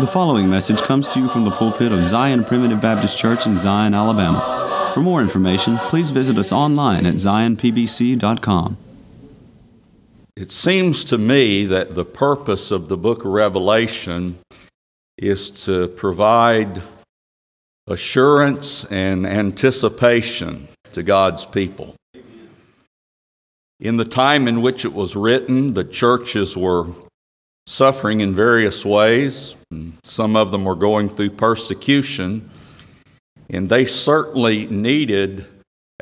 The following message comes to you from the pulpit of Zion Primitive Baptist Church in Zion, Alabama. For more information, please visit us online at zionpbc.com. It seems to me that the purpose of the book of Revelation is to provide assurance and anticipation to God's people. In the time in which it was written, the churches were suffering in various ways. Some of them were going through persecution, and they certainly needed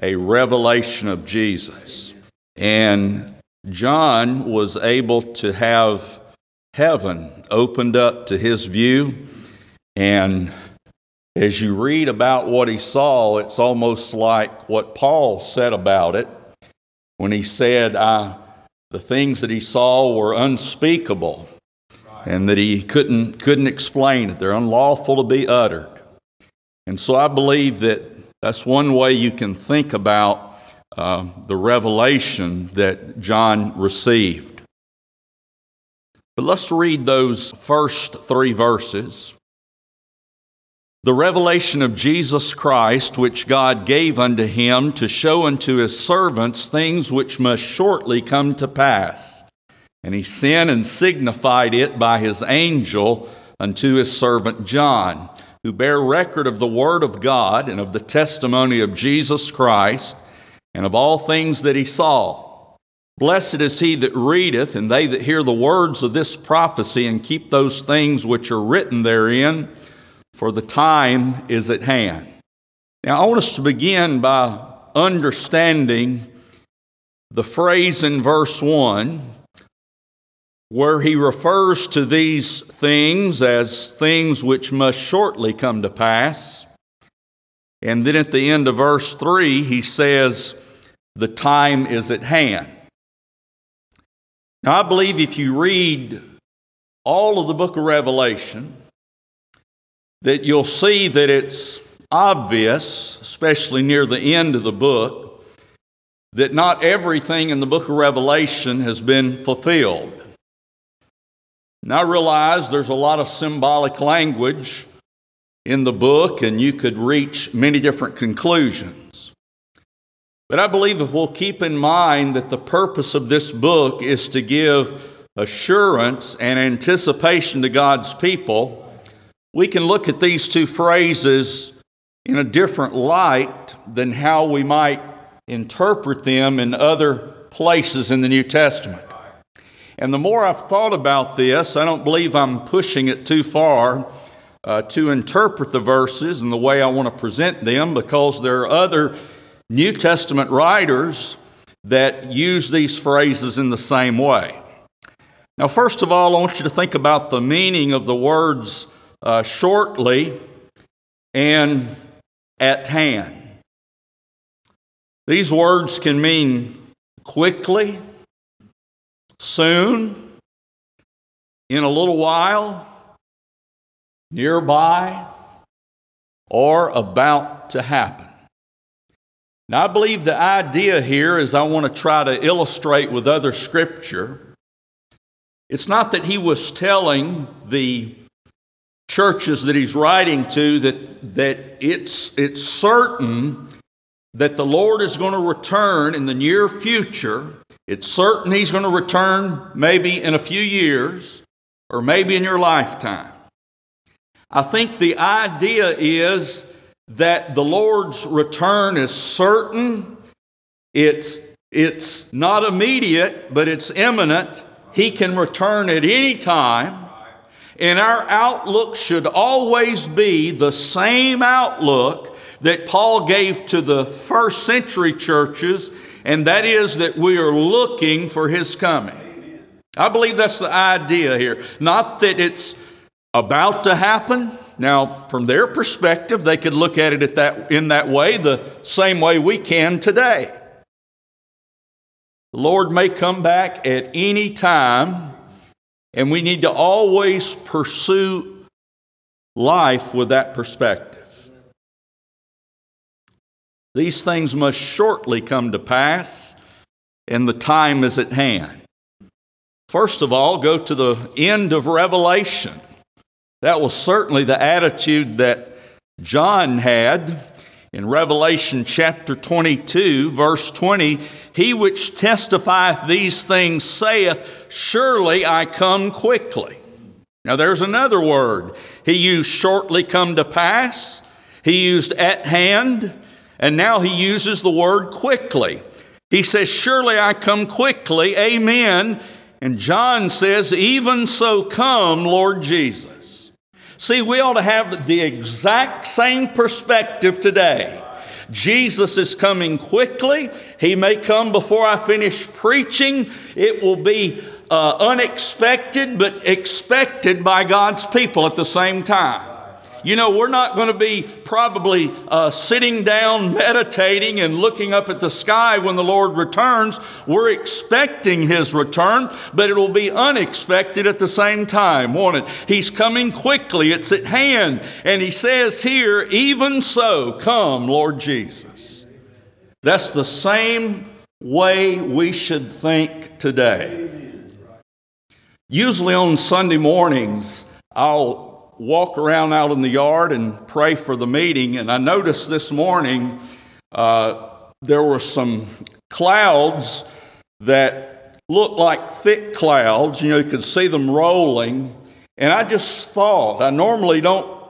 a revelation of Jesus. And John was able to have heaven opened up to his view. And as you read about what he saw, it's almost like what Paul said about it when he said, I, the things that he saw were unspeakable and that he couldn't, couldn't explain it. They're unlawful to be uttered. And so I believe that that's one way you can think about uh, the revelation that John received. But let's read those first three verses. The revelation of Jesus Christ, which God gave unto him to show unto his servants things which must shortly come to pass. And he sent and signified it by his angel unto his servant John, who bare record of the word of God and of the testimony of Jesus Christ and of all things that he saw. Blessed is he that readeth, and they that hear the words of this prophecy and keep those things which are written therein, for the time is at hand. Now, I want us to begin by understanding the phrase in verse 1 where he refers to these things as things which must shortly come to pass. And then at the end of verse 3, he says, The time is at hand. Now, I believe if you read all of the book of Revelation, that you'll see that it's obvious, especially near the end of the book, that not everything in the book of Revelation has been fulfilled. And I realize there's a lot of symbolic language in the book, and you could reach many different conclusions. But I believe if we'll keep in mind that the purpose of this book is to give assurance and anticipation to God's people, we can look at these two phrases in a different light than how we might interpret them in other places in the New Testament. And the more I've thought about this, I don't believe I'm pushing it too far uh, to interpret the verses and the way I want to present them because there are other New Testament writers that use these phrases in the same way. Now, first of all, I want you to think about the meaning of the words uh, shortly and at hand. These words can mean quickly soon, in a little while, nearby, or about to happen. Now, I believe the idea here is I want to try to illustrate with other scripture. It's not that he was telling the churches that he's writing to that, that it's, it's certain that the Lord is going to return in the near future it's certain he's going to return maybe in a few years or maybe in your lifetime. I think the idea is that the Lord's return is certain. It's, it's not immediate, but it's imminent. He can return at any time. And our outlook should always be the same outlook that Paul gave to the first century churches and that is that we are looking for his coming. I believe that's the idea here. Not that it's about to happen. Now, from their perspective, they could look at it at that, in that way, the same way we can today. The Lord may come back at any time, and we need to always pursue life with that perspective. These things must shortly come to pass, and the time is at hand. First of all, go to the end of Revelation. That was certainly the attitude that John had in Revelation chapter 22, verse 20. He which testifieth these things saith, Surely I come quickly. Now there's another word. He used shortly come to pass, he used at hand, and now he uses the word quickly. He says, Surely I come quickly. Amen. And John says, Even so come, Lord Jesus. See, we ought to have the exact same perspective today. Jesus is coming quickly. He may come before I finish preaching. It will be uh, unexpected, but expected by God's people at the same time. You know, we're not going to be probably uh, sitting down, meditating, and looking up at the sky when the Lord returns. We're expecting His return, but it will be unexpected at the same time, won't it? He's coming quickly, it's at hand. And He says here, even so, come, Lord Jesus. That's the same way we should think today. Usually on Sunday mornings, I'll walk around out in the yard and pray for the meeting. And I noticed this morning uh, there were some clouds that looked like thick clouds. You know, you could see them rolling. And I just thought, I normally don't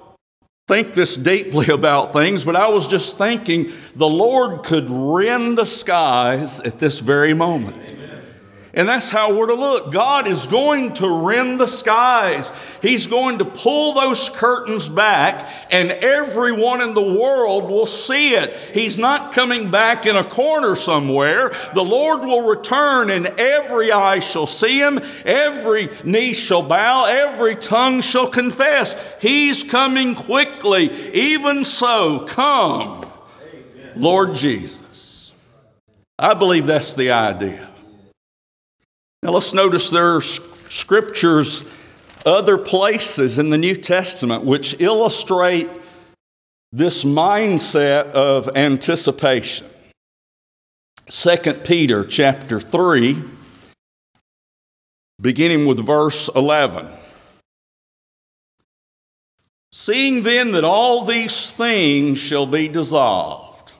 think this deeply about things, but I was just thinking the Lord could rend the skies at this very moment. And that's how we're to look. God is going to rend the skies. He's going to pull those curtains back, and everyone in the world will see it. He's not coming back in a corner somewhere. The Lord will return, and every eye shall see him, every knee shall bow, every tongue shall confess. He's coming quickly. Even so, come, Lord Jesus. I believe that's the idea. Now let's notice there are scriptures, other places in the New Testament which illustrate this mindset of anticipation. 2 Peter chapter 3, beginning with verse 11. Seeing then that all these things shall be dissolved,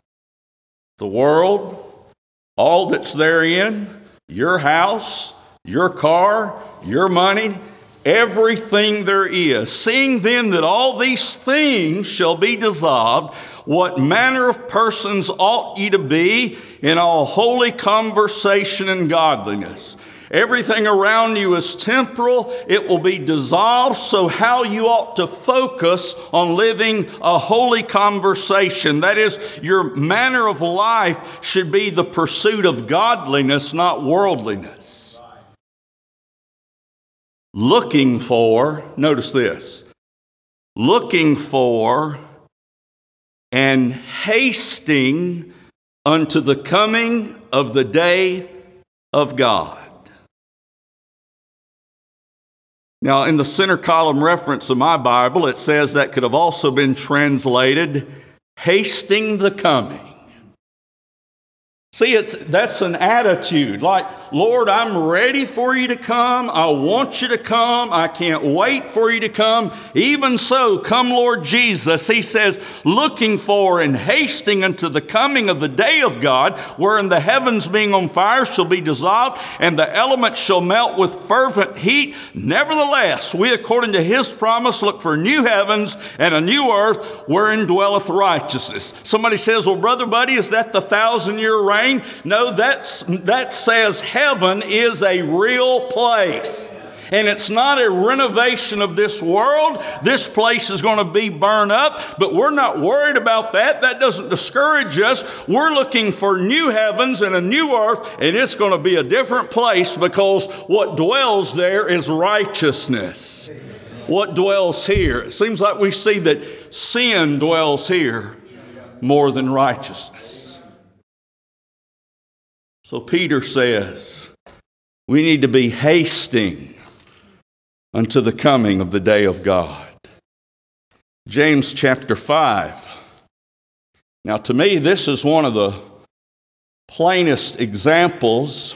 the world, all that's therein, your house, your car, your money, everything there is. Seeing then that all these things shall be dissolved, what manner of persons ought ye to be in all holy conversation and godliness? Everything around you is temporal, it will be dissolved. So, how you ought to focus on living a holy conversation. That is, your manner of life should be the pursuit of godliness, not worldliness. Looking for, notice this, looking for and hasting unto the coming of the day of God. Now, in the center column reference of my Bible, it says that could have also been translated hasting the coming. See, it's, that's an attitude like, Lord, I'm ready for you to come. I want you to come. I can't wait for you to come. Even so, come, Lord Jesus. He says, looking for and hasting unto the coming of the day of God, wherein the heavens being on fire shall be dissolved, and the elements shall melt with fervent heat. Nevertheless, we, according to his promise, look for new heavens and a new earth wherein dwelleth righteousness. Somebody says, Well, Brother Buddy, is that the thousand year reign? No, that's, that says heaven is a real place. And it's not a renovation of this world. This place is going to be burned up, but we're not worried about that. That doesn't discourage us. We're looking for new heavens and a new earth, and it's going to be a different place because what dwells there is righteousness. What dwells here? It seems like we see that sin dwells here more than righteousness. So Peter says, we need to be hasting unto the coming of the day of God. James chapter 5. Now, to me, this is one of the plainest examples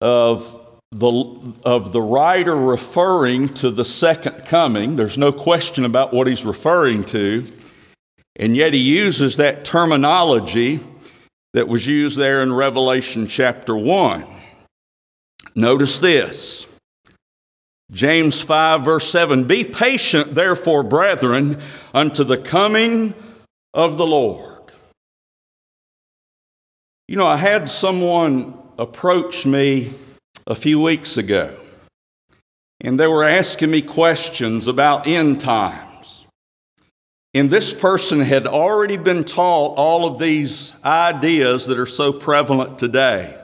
of the, of the writer referring to the second coming. There's no question about what he's referring to. And yet he uses that terminology that was used there in Revelation chapter 1. Notice this James 5, verse 7 Be patient, therefore, brethren, unto the coming of the Lord. You know, I had someone approach me a few weeks ago, and they were asking me questions about end times. And this person had already been taught all of these ideas that are so prevalent today.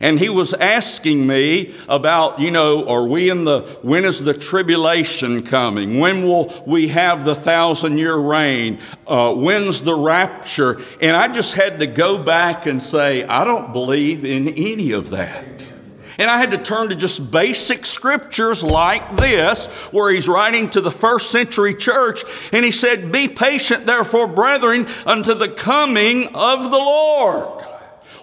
And he was asking me about, you know, are we in the, when is the tribulation coming? When will we have the thousand year reign? Uh, when's the rapture? And I just had to go back and say, I don't believe in any of that. And I had to turn to just basic scriptures like this, where he's writing to the first century church, and he said, Be patient, therefore, brethren, unto the coming of the Lord.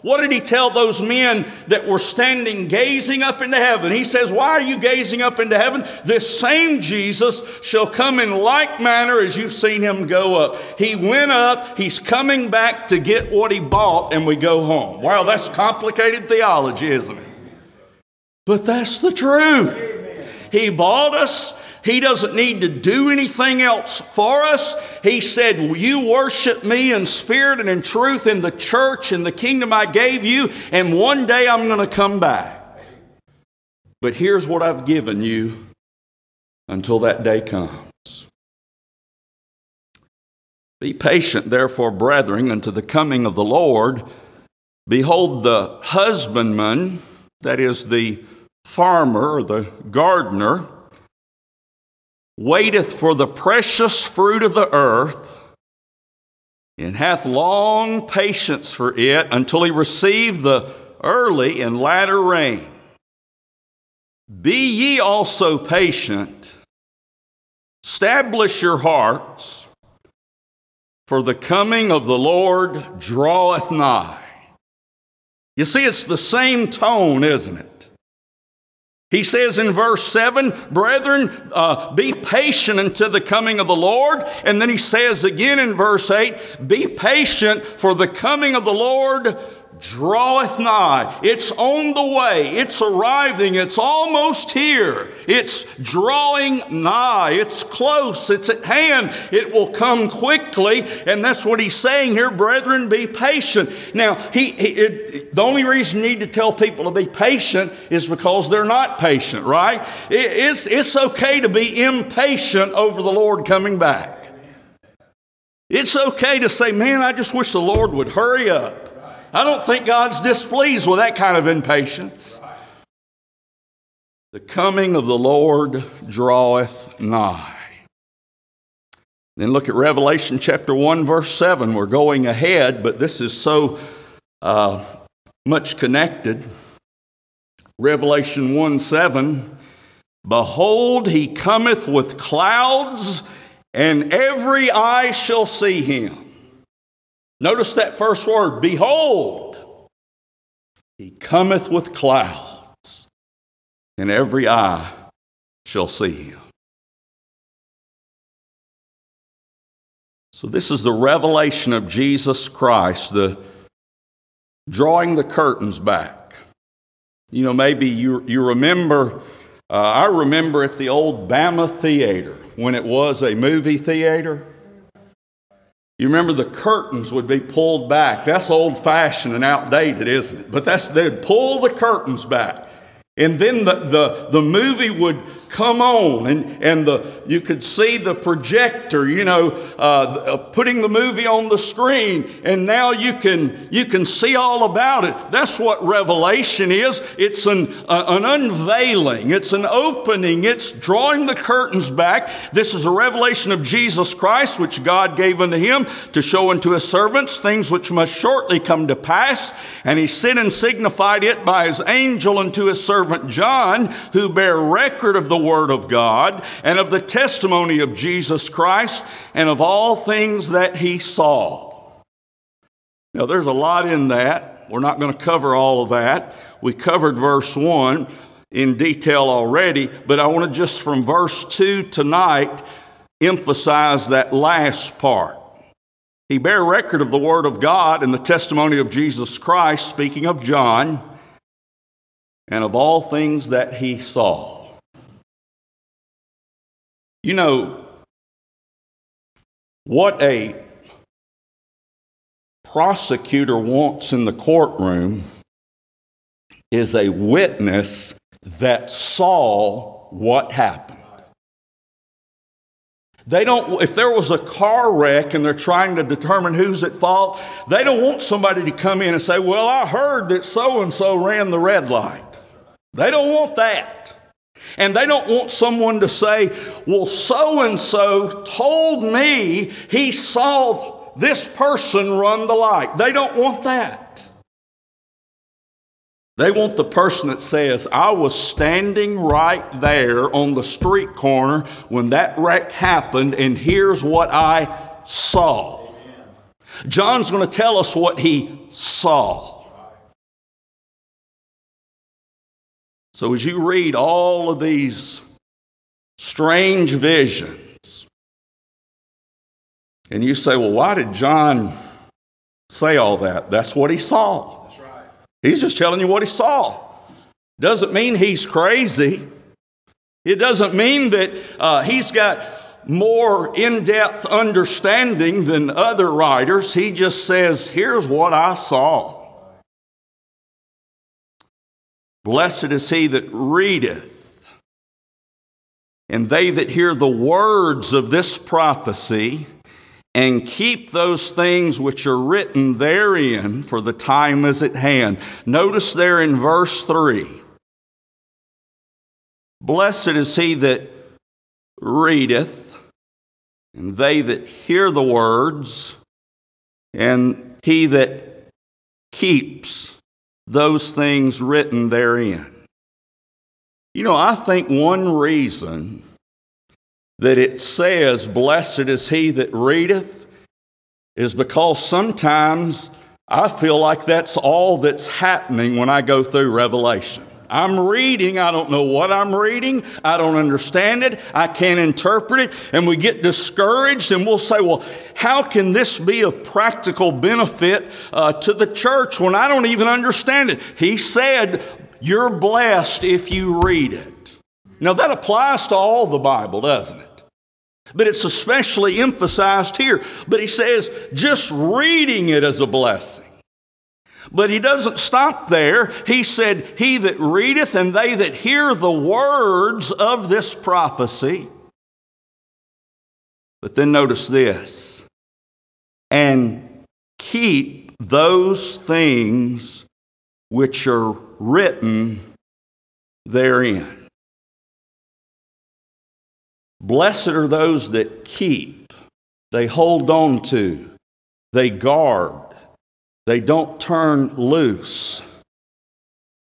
What did he tell those men that were standing gazing up into heaven? He says, Why are you gazing up into heaven? This same Jesus shall come in like manner as you've seen him go up. He went up, he's coming back to get what he bought, and we go home. Wow, that's complicated theology, isn't it? But that's the truth. He bought us. He doesn't need to do anything else for us. He said, You worship me in spirit and in truth in the church and the kingdom I gave you, and one day I'm going to come back. But here's what I've given you until that day comes. Be patient, therefore, brethren, unto the coming of the Lord. Behold, the husbandman, that is the farmer or the gardener waiteth for the precious fruit of the earth and hath long patience for it until he receive the early and latter rain. Be ye also patient, establish your hearts, for the coming of the Lord draweth nigh. You see, it's the same tone, isn't it? He says in verse 7, Brethren, uh, be patient until the coming of the Lord. And then he says again in verse 8, Be patient for the coming of the Lord draweth nigh. It's on the way. It's arriving. It's almost here. It's drawing nigh. It's close. It's at hand. It will come quickly. And that's what he's saying here, brethren, be patient. Now, he, he it, the only reason you need to tell people to be patient is because they're not patient, right? It, it's, it's okay to be impatient over the Lord coming back. It's okay to say, man, I just wish the Lord would hurry up. I don't think God's displeased with that kind of impatience. The coming of the Lord draweth nigh. Then look at Revelation chapter 1, verse 7. We're going ahead, but this is so uh, much connected. Revelation 1 7 Behold, he cometh with clouds, and every eye shall see him Notice that first word Behold, he cometh with clouds, and every eye shall see him. So, this is the revelation of Jesus Christ, the drawing the curtains back. You know, maybe you, you remember, uh, I remember at the old Bama Theater when it was a movie theater. You remember the curtains would be pulled back. That's old fashioned and outdated, isn't it? But that's, they'd pull the curtains back. And then the, the, the movie would come on, and, and the, you could see the projector, you know, uh, uh, putting the movie on the screen, and now you can, you can see all about it. That's what Revelation is it's an, uh, an unveiling, it's an opening, it's drawing the curtains back. This is a revelation of Jesus Christ, which God gave unto him to show unto his servants things which must shortly come to pass. And he sent and signified it by his angel unto his servant John, who bear record of the Word of God and of the testimony of Jesus Christ and of all things that he saw. Now, there's a lot in that. We're not going to cover all of that. We covered verse 1. in detail already, but I want to just from verse 2 tonight emphasize that last part. He bare record of the Word of God and the testimony of Jesus Christ, speaking of John, and of all things that he saw. You know, what a prosecutor wants in the courtroom is a witness that saw what happened. They don't, if there was a car wreck and they're trying to determine who's at fault, they don't want somebody to come in and say, Well, I heard that so and so ran the red light. They don't want that. And they don't want someone to say, Well, so and so told me he saw this person run the light. They don't want that. They want the person that says, I was standing right there on the street corner when that wreck happened, and here's what I saw. John's going to tell us what he saw. So, as you read all of these strange visions, and you say, Well, why did John say all that? That's what he saw. He's just telling you what he saw. Doesn't mean he's crazy. It doesn't mean that uh, he's got more in depth understanding than other writers. He just says, Here's what I saw. Blessed is he that readeth, and they that hear the words of this prophecy and keep those things which are written therein, for the time is at hand. Notice there in verse 3 Blessed is he that readeth, and they that hear the words, and he that keeps those things written therein. You know, I think one reason that it says, Blessed is he that readeth, is because sometimes I feel like that's all that's happening when I go through Revelation. I'm reading, I don't know what I'm reading, I don't understand it, I can't interpret it, and we get discouraged and we'll say, Well, how can this be of practical benefit uh, to the church when I don't even understand it? He said, You're blessed if you read it. Now, that applies to all the Bible, doesn't it? But it's especially emphasized here. But he says just reading it is a blessing. But he doesn't stop there. He said, He that readeth and they that hear the words of this prophecy. But then notice this and keep those things which are written therein. Blessed are those that keep, they hold on to, they guard, they don't turn loose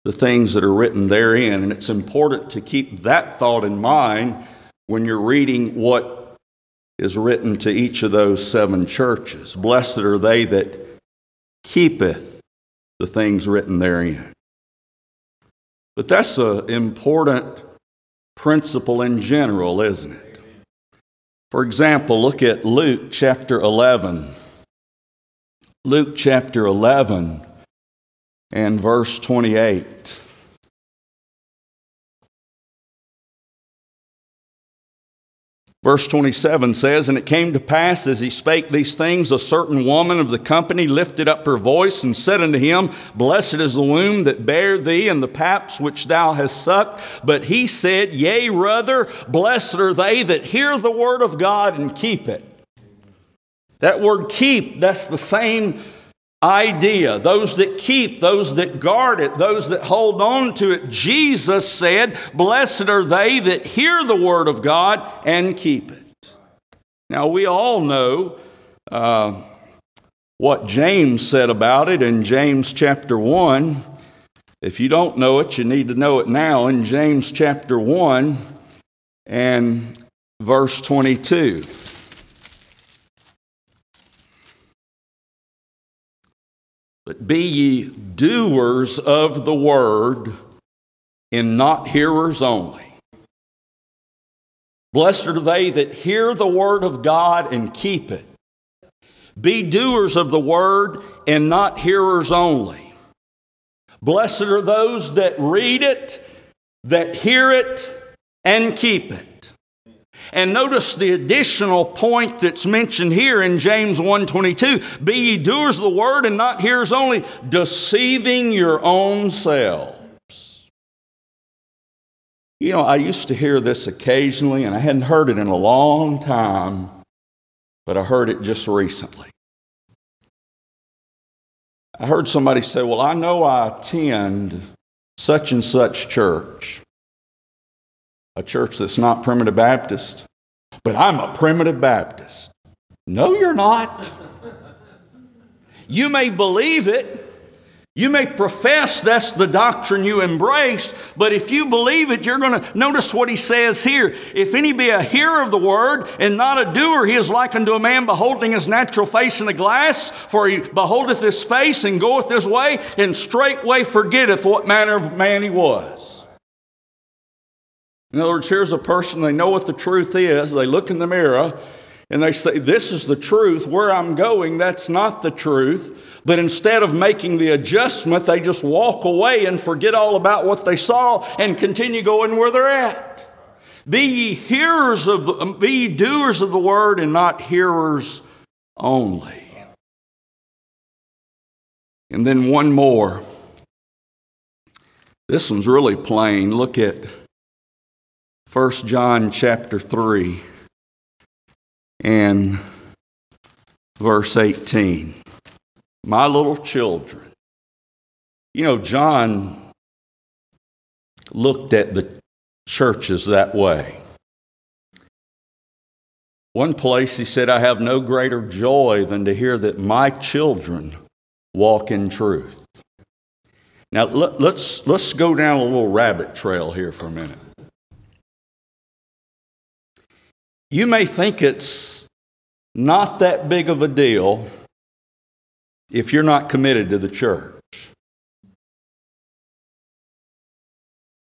the things that are written therein. And it's important to keep that thought in mind when you're reading what is written to each of those seven churches. Blessed are they that keepeth the things written therein. But that's an important principle in general, isn't it? For example, look at Luke chapter 11. Luke chapter 11 and verse 28. Verse 27 says, And it came to pass as he spake these things, a certain woman of the company lifted up her voice and said unto him, Blessed is the womb that bare thee and the paps which thou hast sucked. But he said, Yea, rather, blessed are they that hear the word of God and keep it. That word keep, that's the same idea. Those that keep, those that guard it, those that hold on to it. Jesus said, Blessed are they that hear the word of God and keep it. Now, we all know uh, what James said about it in James chapter 1. If you don't know it, you need to know it now in James chapter 1 and verse 22. But be ye doers of the word and not hearers only. Blessed are they that hear the word of God and keep it. Be doers of the word and not hearers only. Blessed are those that read it, that hear it, and keep it. And notice the additional point that's mentioned here in James 1:22, be ye doers of the word and not hearers only, deceiving your own selves. You know, I used to hear this occasionally and I hadn't heard it in a long time, but I heard it just recently. I heard somebody say, "Well, I know I attend such and such church." A church that's not primitive Baptist, but I'm a primitive Baptist. No, you're not. You may believe it. You may profess that's the doctrine you embrace, but if you believe it, you're going to notice what he says here. If any be a hearer of the word and not a doer, he is like unto a man beholding his natural face in a glass, for he beholdeth his face and goeth his way, and straightway forgetteth what manner of man he was. In other words, here's a person, they know what the truth is, they look in the mirror and they say, This is the truth. Where I'm going, that's not the truth. But instead of making the adjustment, they just walk away and forget all about what they saw and continue going where they're at. Be ye hearers of the, be ye doers of the word and not hearers only. And then one more. This one's really plain. Look at 1 John chapter 3 and verse 18. My little children. You know, John looked at the churches that way. One place he said, I have no greater joy than to hear that my children walk in truth. Now, let, us let's go down a little rabbit trail here for a minute. You may think it's not that big of a deal if you're not committed to the church.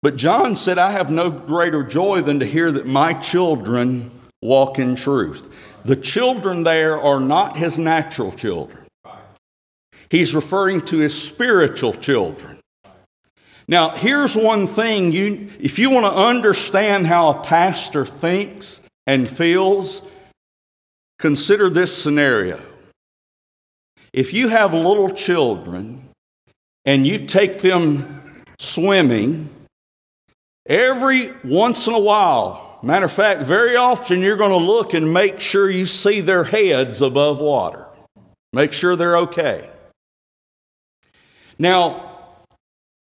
But John said, I have no greater joy than to hear that my children walk in truth. The children there are not his natural children, he's referring to his spiritual children. Now, here's one thing you, if you want to understand how a pastor thinks and feels, consider this scenario. If you have little children and you take them swimming, every once in a while, matter of fact, very often you're going to look and make sure you see their heads above water. Make sure they're okay. Now,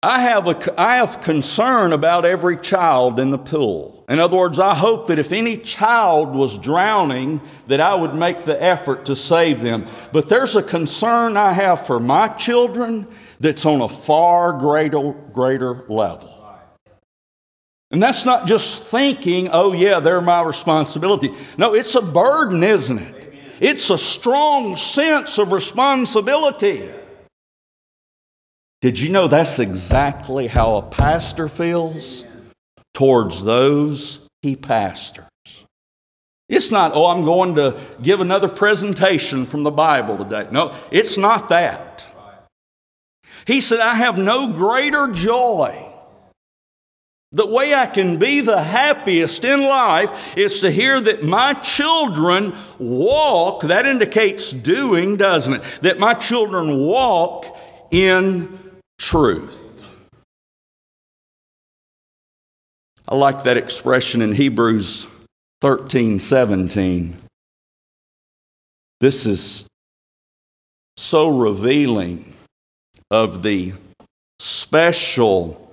I have, a, I have concern about every child in the pool. In other words, I hope that if any child was drowning, that I would make the effort to save them. But there's a concern I have for my children that's on a far greater, greater level. And that's not just thinking, oh, yeah, they're my responsibility. No, it's a burden, isn't it? It's a strong sense of responsibility. Did you know that's exactly how a pastor feels towards those he pastors? It's not, oh, I'm going to give another presentation from the Bible today. No, it's not that. He said, I have no greater joy. The way I can be the happiest in life is to hear that my children walk, that indicates doing, doesn't it? That my children walk in truth. I like that expression in Hebrews 13 17. This is so revealing of the special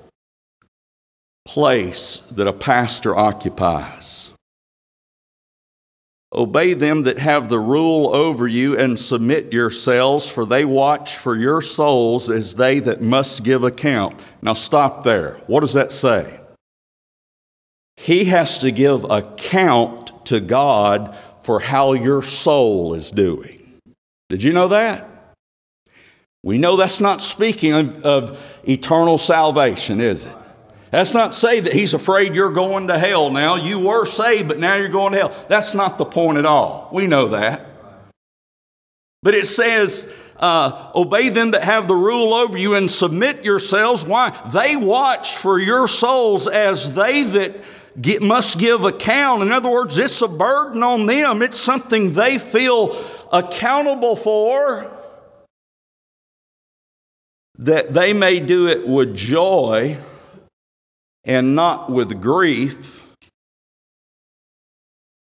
place that a pastor occupies. Obey them that have the rule over you and submit yourselves, for they watch for your souls as they that must give account. Now, stop there. What does that say? He has to give account to God for how your soul is doing. Did you know that? We know that's not speaking of, of eternal salvation, is it? That's not say that he's afraid you're going to hell now. You were saved, but now you're going to hell. That's not the point at all. We know that. But it says, uh, obey them that have the rule over you and submit yourselves. Why? They watch for your souls as they that get, must give account. In other words, it's a burden on them, it's something they feel accountable for. That they may do it with joy and not with grief,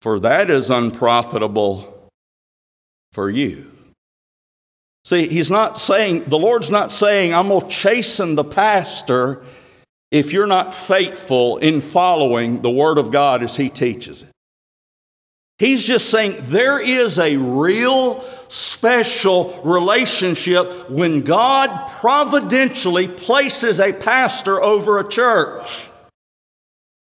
for that is unprofitable for you. See, he's not saying, the Lord's not saying, I'm going to chasten the pastor if you're not faithful in following the Word of God as he teaches it. He's just saying there is a real special relationship when God providentially places a pastor over a church.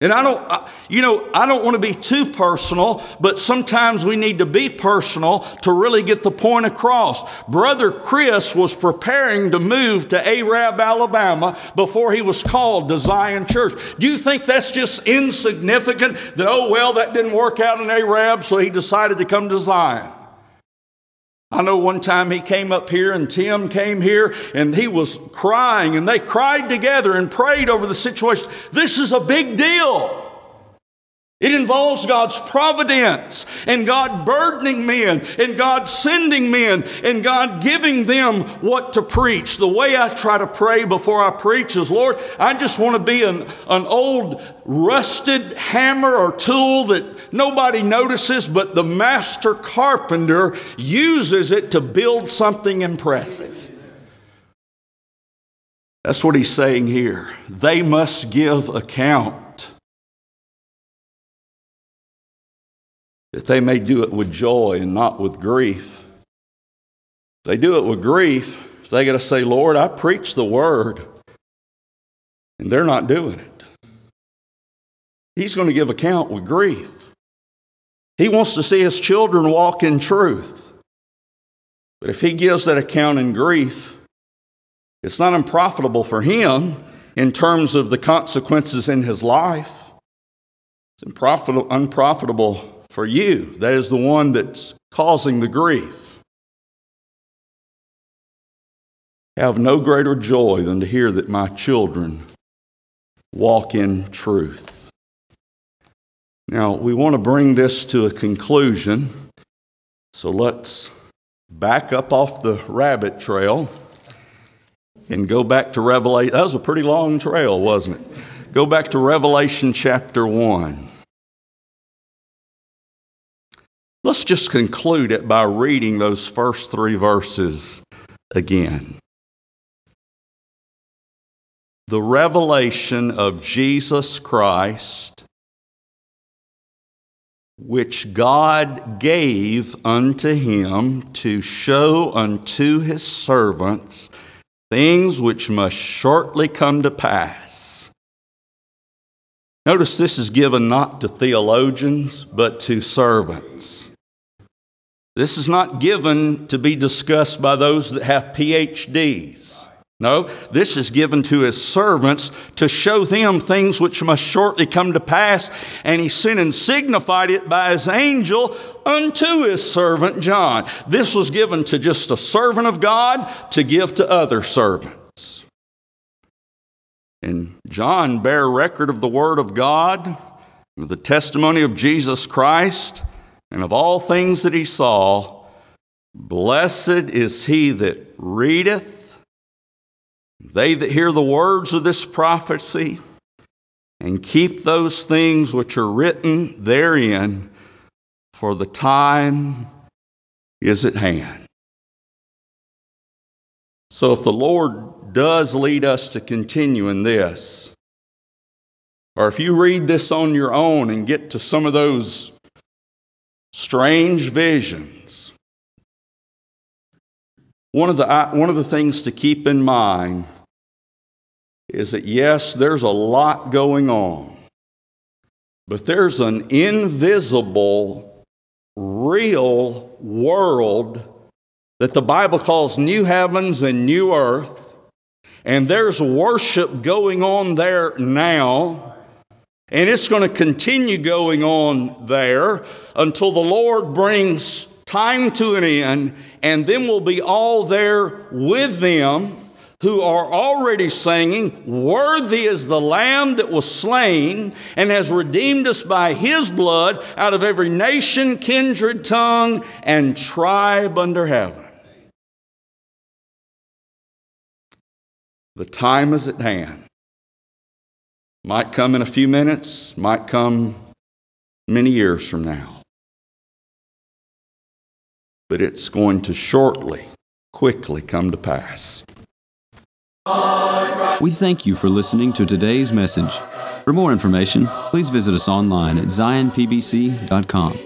And I don't, you know, I don't want to be too personal, but sometimes we need to be personal to really get the point across. Brother Chris was preparing to move to Arab, Alabama before he was called to Zion Church. Do you think that's just insignificant that, oh, well, that didn't work out in Arab, so he decided to come to Zion? I know one time he came up here and Tim came here and he was crying and they cried together and prayed over the situation. This is a big deal. It involves God's providence and God burdening men and God sending men and God giving them what to preach. The way I try to pray before I preach is, Lord, I just want to be an, an old rusted hammer or tool that nobody notices, but the master carpenter uses it to build something impressive. That's what he's saying here. They must give account that they may do it with joy and not with grief. If they do it with grief, they got to say, Lord, I preach the word, and they're not doing it. He's going to give account with grief. He wants to see his children walk in truth. But if he gives that account in grief, it's not unprofitable for him in terms of the consequences in his life. It's unprofitable for you. That is the one that's causing the grief. have no greater joy than to hear that my children walk in truth. Now, we want to bring this to a conclusion, so let's back up off the rabbit trail and go back to Revelation. That was a pretty long trail, wasn't it? Go back to Revelation chapter 1. Let's just conclude it by reading those first three verses again. The revelation of Jesus Christ, which God gave unto him to show unto his servants things which must shortly come to pass. Notice this is given not to theologians, but to servants. This is not given to be discussed by those that have PhDs. No, this is given to his servants to show them things which must shortly come to pass. And he sent and signified it by his angel unto his servant John. This was given to just a servant of God to give to other servants. And John bare record of the word of God, the testimony of Jesus Christ and of all things that he saw, blessed is he that readeth, they that hear the words of this prophecy, and keep those things which are written therein, for the time is at hand. So, if the Lord does lead us to continue in this, or if you read this on your own and get to some of those strange visions. One of, the, one of the things to keep in mind is that, yes, there's a lot going on, but there's an invisible, real world that the Bible calls new heavens and new earth. And there's worship going on there now. And it's going to continue going on there until the Lord brings time to an end, and then we'll be all there with them who are already singing, Worthy is the Lamb that was slain and has redeemed us by his blood out of every nation, kindred, tongue, and tribe under heaven. The time is at hand. Might come in a few minutes, might come many years from now. But it's going to shortly, quickly come to pass. We thank you for listening to today's message. For more information, please visit us online at zionpbc.com.